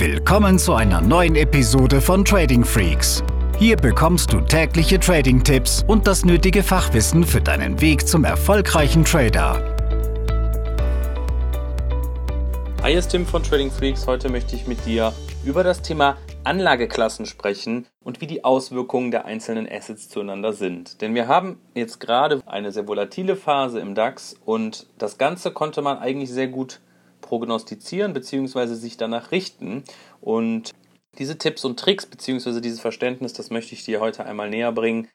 Willkommen zu einer neuen Episode von Trading Freaks. Hier bekommst du tägliche Trading-Tipps und das nötige Fachwissen für deinen Weg zum erfolgreichen Trader. Hi, hier ist Tim von Trading Freaks. Heute möchte ich mit dir über das Thema Anlageklassen sprechen und wie die Auswirkungen der einzelnen Assets zueinander sind. Denn wir haben jetzt gerade eine sehr volatile Phase im DAX und das Ganze konnte man eigentlich sehr gut prognostizieren bzw. sich danach richten. Und diese Tipps und Tricks bzw. dieses Verständnis, das möchte ich dir heute einmal näher bringen.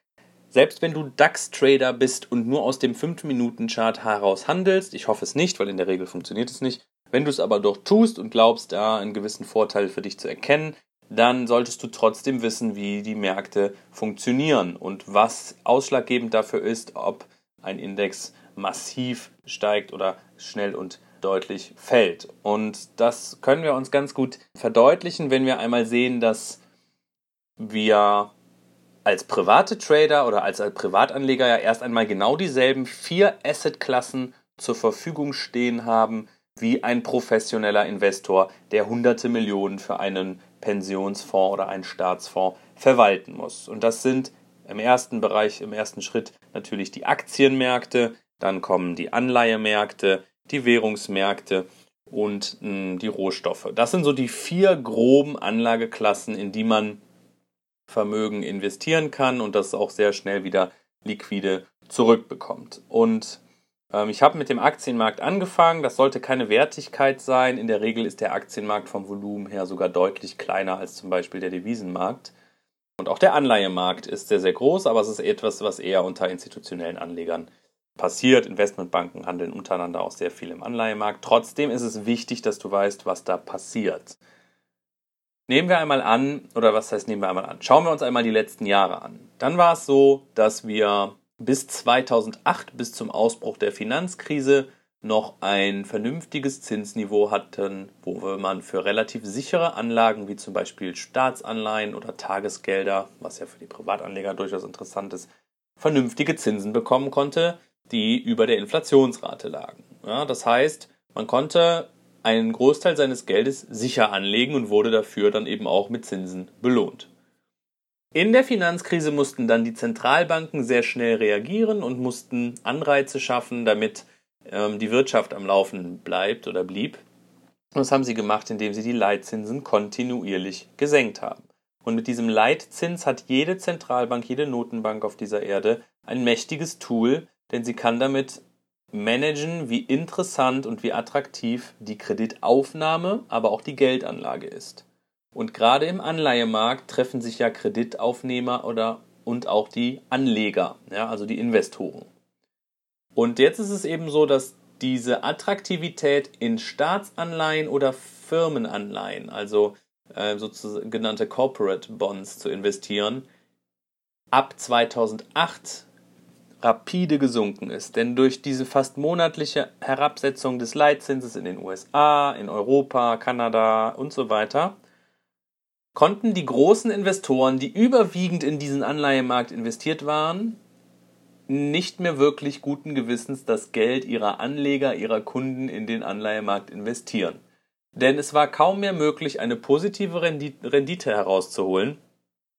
Selbst wenn du DAX-Trader bist und nur aus dem 5-Minuten-Chart heraus handelst, ich hoffe es nicht, weil in der Regel funktioniert es nicht, wenn du es aber doch tust und glaubst, da einen gewissen Vorteil für dich zu erkennen, dann solltest du trotzdem wissen, wie die Märkte funktionieren und was ausschlaggebend dafür ist, ob ein Index massiv steigt oder schnell und deutlich fällt. Und das können wir uns ganz gut verdeutlichen, wenn wir einmal sehen, dass wir als private Trader oder als Privatanleger ja erst einmal genau dieselben vier Assetklassen zur Verfügung stehen haben wie ein professioneller Investor, der hunderte Millionen für einen Pensionsfonds oder einen Staatsfonds verwalten muss. Und das sind im ersten Bereich, im ersten Schritt natürlich die Aktienmärkte, dann kommen die Anleihemärkte, die Währungsmärkte und mh, hm, die Rohstoffe. Das sind so die vier groben Anlageklassen, in die man Vermögen investieren kann und das auch sehr schnell wieder liquide zurückbekommt. Und ähm, ich habe mit dem Aktienmarkt angefangen. Das sollte keine Wertigkeit sein. In der Regel ist der Aktienmarkt vom Volumen her sogar deutlich kleiner als zum Beispiel der Devisenmarkt. Und auch der Anleihemarkt ist sehr, sehr groß, aber es ist etwas, was eher unter institutionellen Anlegern passiert. Investmentbanken handeln untereinander auch sehr viel im Anleihemarkt. Trotzdem ist es wichtig, dass du weißt, was da passiert. Nehmen wir einmal an, oder was heißt nehmen wir einmal an? Schauen wir uns einmal die letzten Jahre an. Dann war es so, dass wir bis 2008, bis zum Ausbruch der Finanzkrise, noch ein vernünftiges Zinsniveau hatten, wo man für relativ sichere Anlagen wie zum Beispiel Staatsanleihen oder Tagesgelder, was ja für die Privatanleger durchaus interessant ist, vernünftige Zinsen bekommen konnte, die über der Inflationsrate lagen. Ja, das heißt, man konnte einen Großteil seines Geldes sicher anlegen und wurde dafür dann eben auch mit Zinsen belohnt. In der Finanzkrise mussten dann die Zentralbanken sehr schnell reagieren und mussten Anreize schaffen, damit ähm, die Wirtschaft am Laufen bleibt oder blieb. Und das haben sie gemacht, indem sie die Leitzinsen kontinuierlich gesenkt haben. Und mit diesem Leitzins hat jede Zentralbank, jede Notenbank auf dieser Erde ein mächtiges Tool, denn sie kann damit managen, wie interessant und wie attraktiv die Kreditaufnahme, aber auch die Geldanlage ist. Und gerade im Anleihemarkt treffen sich ja Kreditaufnehmer oder und auch die Anleger, ja, also die Investoren. Und jetzt ist es eben so, dass diese Attraktivität in Staatsanleihen oder Firmenanleihen, also äh, sogenannte Corporate Bonds zu investieren, ab 2008 rapide gesunken ist. Denn durch diese fast monatliche Herabsetzung des Leitzinses in den USA, in Europa, Kanada und so weiter, konnten die großen Investoren, die überwiegend in diesen Anleihemarkt investiert waren, nicht mehr wirklich guten Gewissens das Geld ihrer Anleger, ihrer Kunden in den Anleihemarkt investieren. Denn es war kaum mehr möglich, eine positive Rendite herauszuholen,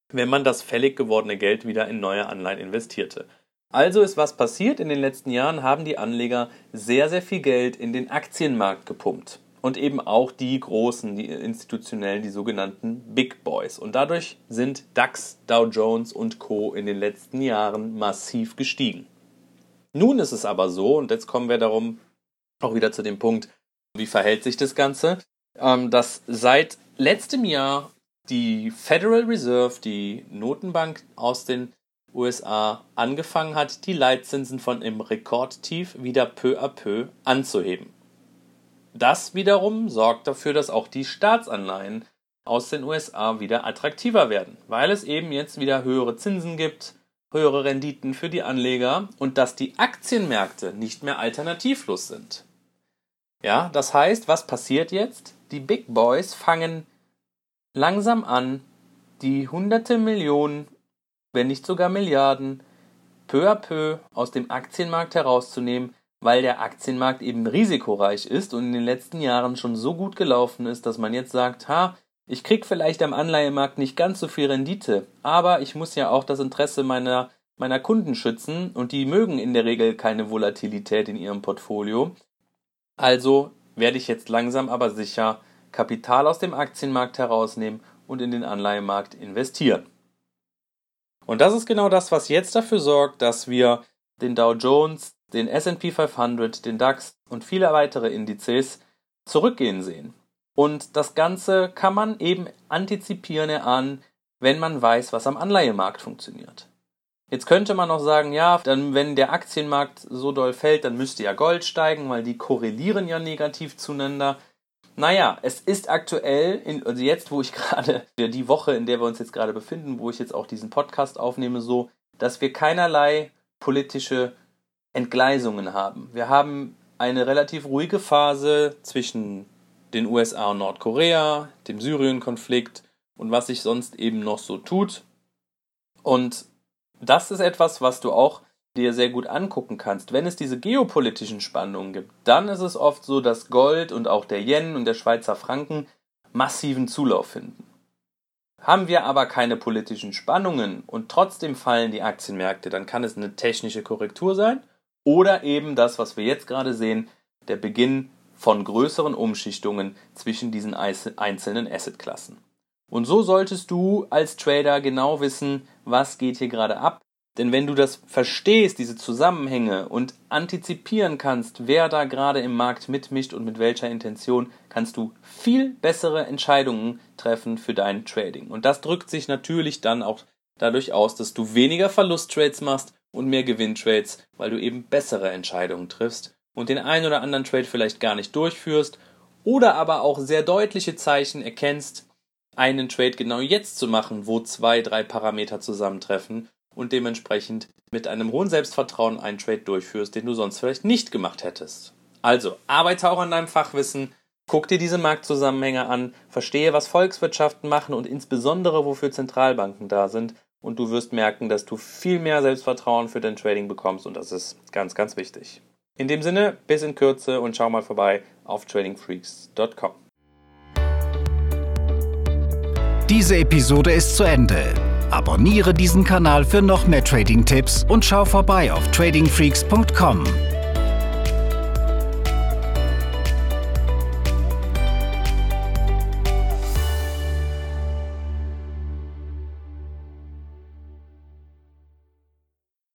wenn man das fällig gewordene Geld wieder in neue Anleihen investierte. Also ist was passiert. In den letzten Jahren haben die Anleger sehr, sehr viel Geld in den Aktienmarkt gepumpt. Und eben auch die großen, die institutionellen, die sogenannten Big Boys. Und dadurch sind DAX, Dow Jones und Co. in den letzten Jahren massiv gestiegen. Nun ist es aber so, und jetzt kommen wir darum auch wieder zu dem Punkt, wie verhält sich das Ganze, ähm, dass seit letztem Jahr die Federal Reserve, die Notenbank aus den USA angefangen hat, die Leitzinsen von im Rekordtief wieder peu à peu anzuheben. Das wiederum sorgt dafür, dass auch die Staatsanleihen aus den USA wieder attraktiver werden, weil es eben jetzt wieder höhere Zinsen gibt, höhere Renditen für die Anleger und dass die Aktienmärkte nicht mehr alternativlos sind. Ja, das heißt, was passiert jetzt? Die Big Boys fangen langsam an, die hunderte Millionen wenn nicht sogar Milliarden, peu à peu aus dem Aktienmarkt herauszunehmen, weil der Aktienmarkt eben risikoreich ist und in den letzten Jahren schon so gut gelaufen ist, dass man jetzt sagt, ha, Ich krieg vielleicht am Anleihemarkt nicht ganz so viel Rendite, aber ich muss ja auch das Interesse meiner, meiner Kunden schützen und die mögen in der Regel keine Volatilität in ihrem Portfolio. Also werde ich jetzt langsam aber sicher Kapital aus dem Aktienmarkt herausnehmen und in den Anleihemarkt investieren. Und das ist genau das, was jetzt dafür sorgt, dass wir den Dow Jones, den SP 500, den DAX und viele weitere Indizes zurückgehen sehen. Und das Ganze kann man eben antizipieren erahnen, wenn man weiß, was am Anleihemarkt funktioniert. Jetzt könnte man noch sagen, ja, dann wenn der Aktienmarkt so doll fällt, dann müsste ja Gold steigen, weil die korrelieren ja negativ zueinander. Naja, es ist aktuell, in, also jetzt, wo ich gerade, die Woche, in der wir uns jetzt gerade befinden, wo ich jetzt auch diesen Podcast aufnehme, so, dass wir keinerlei politische Entgleisungen haben. Wir haben eine relativ ruhige Phase zwischen den USA und Nordkorea, dem Syrien-Konflikt und was sich sonst eben noch so tut. Und das ist etwas, was du auch dir sehr gut angucken kannst. Wenn es diese geopolitischen Spannungen gibt, dann ist es oft so, dass Gold und auch der Yen und der Schweizer Franken massiven Zulauf finden. Haben wir aber keine politischen Spannungen und trotzdem fallen die Aktienmärkte, dann kann es eine technische Korrektur sein oder eben das, was wir jetzt gerade sehen, der Beginn von größeren Umschichtungen zwischen diesen einzelnen Assetklassen. Und so solltest du als Trader genau wissen, was geht hier gerade ab. Denn wenn du das verstehst, diese Zusammenhänge und antizipieren kannst, wer da gerade im Markt mitmischt und mit welcher Intention, kannst du viel bessere Entscheidungen treffen für dein Trading. Und das drückt sich natürlich dann auch dadurch aus, dass du weniger Verlusttrades machst und mehr Gewinntrades, weil du eben bessere Entscheidungen triffst und den einen oder anderen Trade vielleicht gar nicht durchführst oder aber auch sehr deutliche Zeichen erkennst, einen Trade genau jetzt zu machen, wo zwei, drei Parameter zusammentreffen und dementsprechend mit einem hohen Selbstvertrauen einen Trade durchführst, den du sonst vielleicht nicht gemacht hättest. Also, arbeite auch an deinem Fachwissen, guck dir diese Marktzusammenhänge an, verstehe, was Volkswirtschaften machen und insbesondere, wofür Zentralbanken da sind und du wirst merken, dass du viel mehr Selbstvertrauen für dein Trading bekommst und das ist ganz, ganz wichtig. In dem Sinne, bis in Kürze und schau mal vorbei auf tradingfreaks.com. Diese Episode ist zu Ende. Abonniere diesen Kanal für noch mehr Trading-Tipps und schau vorbei auf tradingfreaks.com.